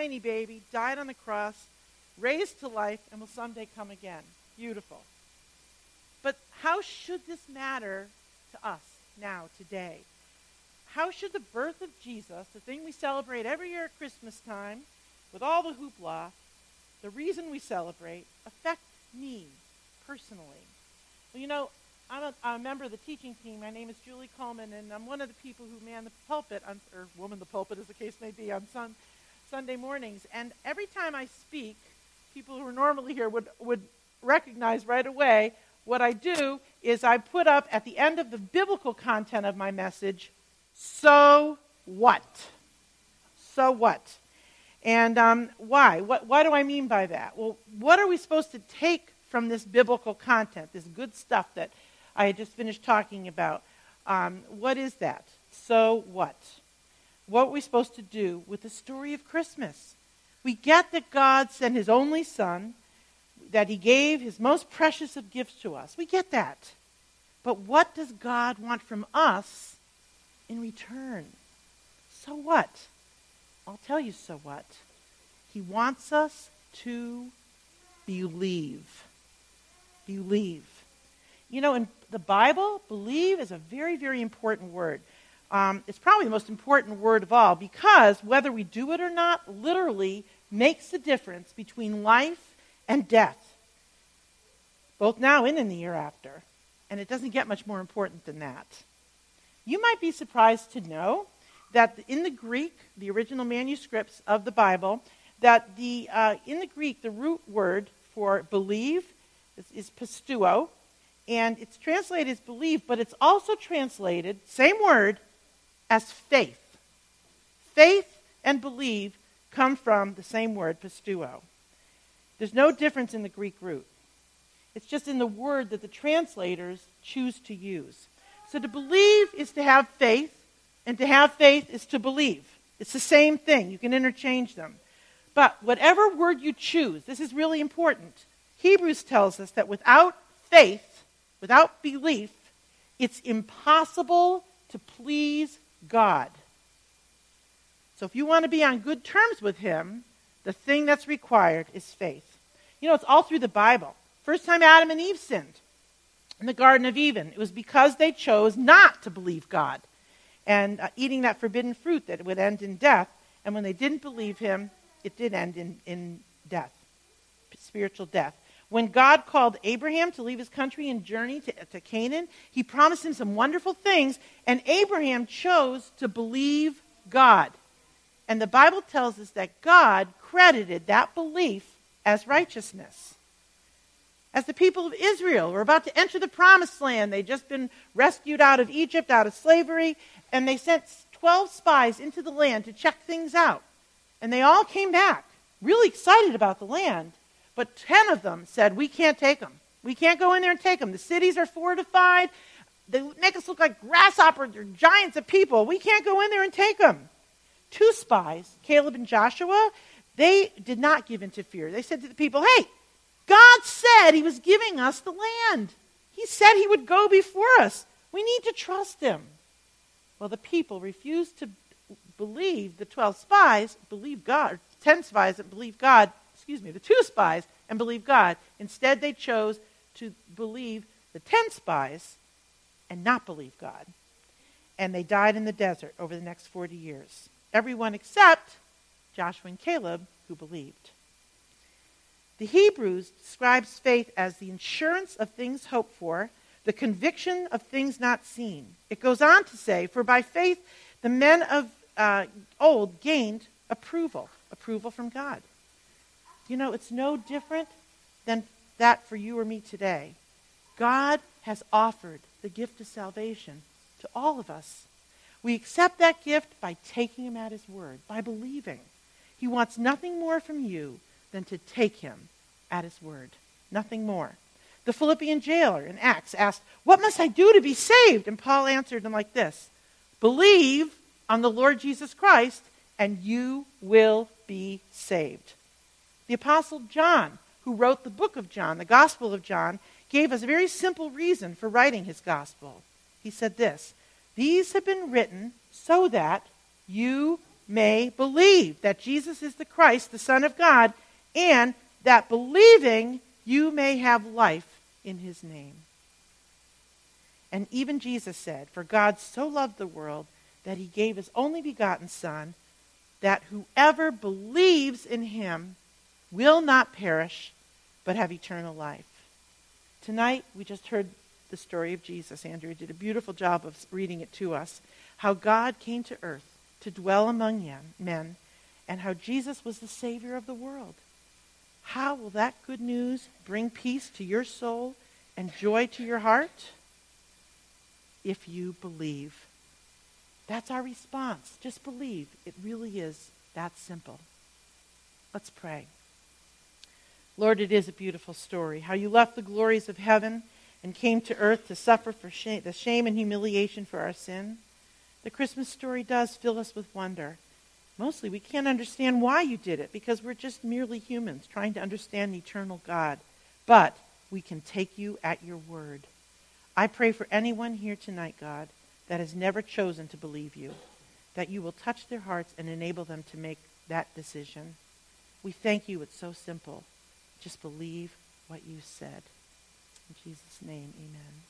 tiny baby, died on the cross, raised to life, and will someday come again. Beautiful. But how should this matter to us now, today? How should the birth of Jesus, the thing we celebrate every year at Christmas time, with all the hoopla, the reason we celebrate, affect me personally? Well, you know, I'm a, I'm a, member of the teaching team. My name is Julie Coleman, and I'm one of the people who man the pulpit, on, or woman the pulpit, as the case may be, on sun, Sunday mornings. And every time I speak, people who are normally here would, would recognize right away what I do is I put up at the end of the biblical content of my message, so what? So what? And um, why? What, what do I mean by that? Well, what are we supposed to take from this biblical content, this good stuff that I had just finished talking about. Um, what is that? So what? What we're we supposed to do with the story of Christmas? We get that God sent his only son, that he gave his most precious of gifts to us. We get that. But what does God want from us in return? So what? I'll tell you so what. He wants us to believe. Believe. You know, in the Bible, believe is a very, very important word. Um, it's probably the most important word of all because whether we do it or not literally makes the difference between life and death, both now and in the year after. And it doesn't get much more important than that. You might be surprised to know that in the Greek, the original manuscripts of the Bible, that the, uh, in the Greek, the root word for believe is, is pisteuo, and it's translated as believe, but it's also translated, same word, as faith. Faith and believe come from the same word, pisteuo. There's no difference in the Greek root. It's just in the word that the translators choose to use. So to believe is to have faith, and to have faith is to believe. It's the same thing. You can interchange them. But whatever word you choose, this is really important. Hebrews tells us that without faith, without belief, it's impossible to please God. So if you want to be on good terms with Him, the thing that's required is faith. You know, it's all through the Bible. First time Adam and Eve sinned in the Garden of Eden, it was because they chose not to believe God and uh, eating that forbidden fruit that it would end in death. And when they didn't believe Him, it did end in, in death, spiritual death. When God called Abraham to leave his country and journey to, to Canaan, he promised him some wonderful things, and Abraham chose to believe God. And the Bible tells us that God credited that belief as righteousness. As the people of Israel were about to enter the promised land, they'd just been rescued out of Egypt, out of slavery, and they sent 12 spies into the land to check things out. And they all came back, really excited about the land. But 10 of them said, We can't take them. We can't go in there and take them. The cities are fortified. They make us look like grasshoppers or giants of people. We can't go in there and take them. Two spies, Caleb and Joshua, they did not give in to fear. They said to the people, Hey, God said he was giving us the land. He said he would go before us. We need to trust him. Well, the people refused to believe the 12 spies, believe God, 10 spies that believe God, excuse me, the two spies and believe God. Instead, they chose to believe the ten spies and not believe God. And they died in the desert over the next 40 years. Everyone except Joshua and Caleb, who believed. The Hebrews describes faith as the insurance of things hoped for, the conviction of things not seen. It goes on to say, For by faith the men of uh, old gained approval, approval from God. You know, it's no different than that for you or me today. God has offered the gift of salvation to all of us. We accept that gift by taking him at his word, by believing. He wants nothing more from you than to take him at his word. Nothing more. The Philippian jailer in Acts asked, What must I do to be saved? And Paul answered him like this Believe on the Lord Jesus Christ, and you will be saved. The Apostle John, who wrote the book of John, the Gospel of John, gave us a very simple reason for writing his Gospel. He said this These have been written so that you may believe that Jesus is the Christ, the Son of God, and that believing you may have life in his name. And even Jesus said, For God so loved the world that he gave his only begotten Son, that whoever believes in him will not perish, but have eternal life. Tonight, we just heard the story of Jesus. Andrew did a beautiful job of reading it to us. How God came to earth to dwell among men, and how Jesus was the Savior of the world. How will that good news bring peace to your soul and joy to your heart? If you believe. That's our response. Just believe. It really is that simple. Let's pray. Lord, it is a beautiful story. How you left the glories of heaven and came to earth to suffer for shame, the shame and humiliation for our sin. The Christmas story does fill us with wonder. Mostly, we can't understand why you did it because we're just merely humans trying to understand the eternal God. But we can take you at your word. I pray for anyone here tonight, God, that has never chosen to believe you, that you will touch their hearts and enable them to make that decision. We thank you. It's so simple. Just believe what you said. In Jesus' name, amen.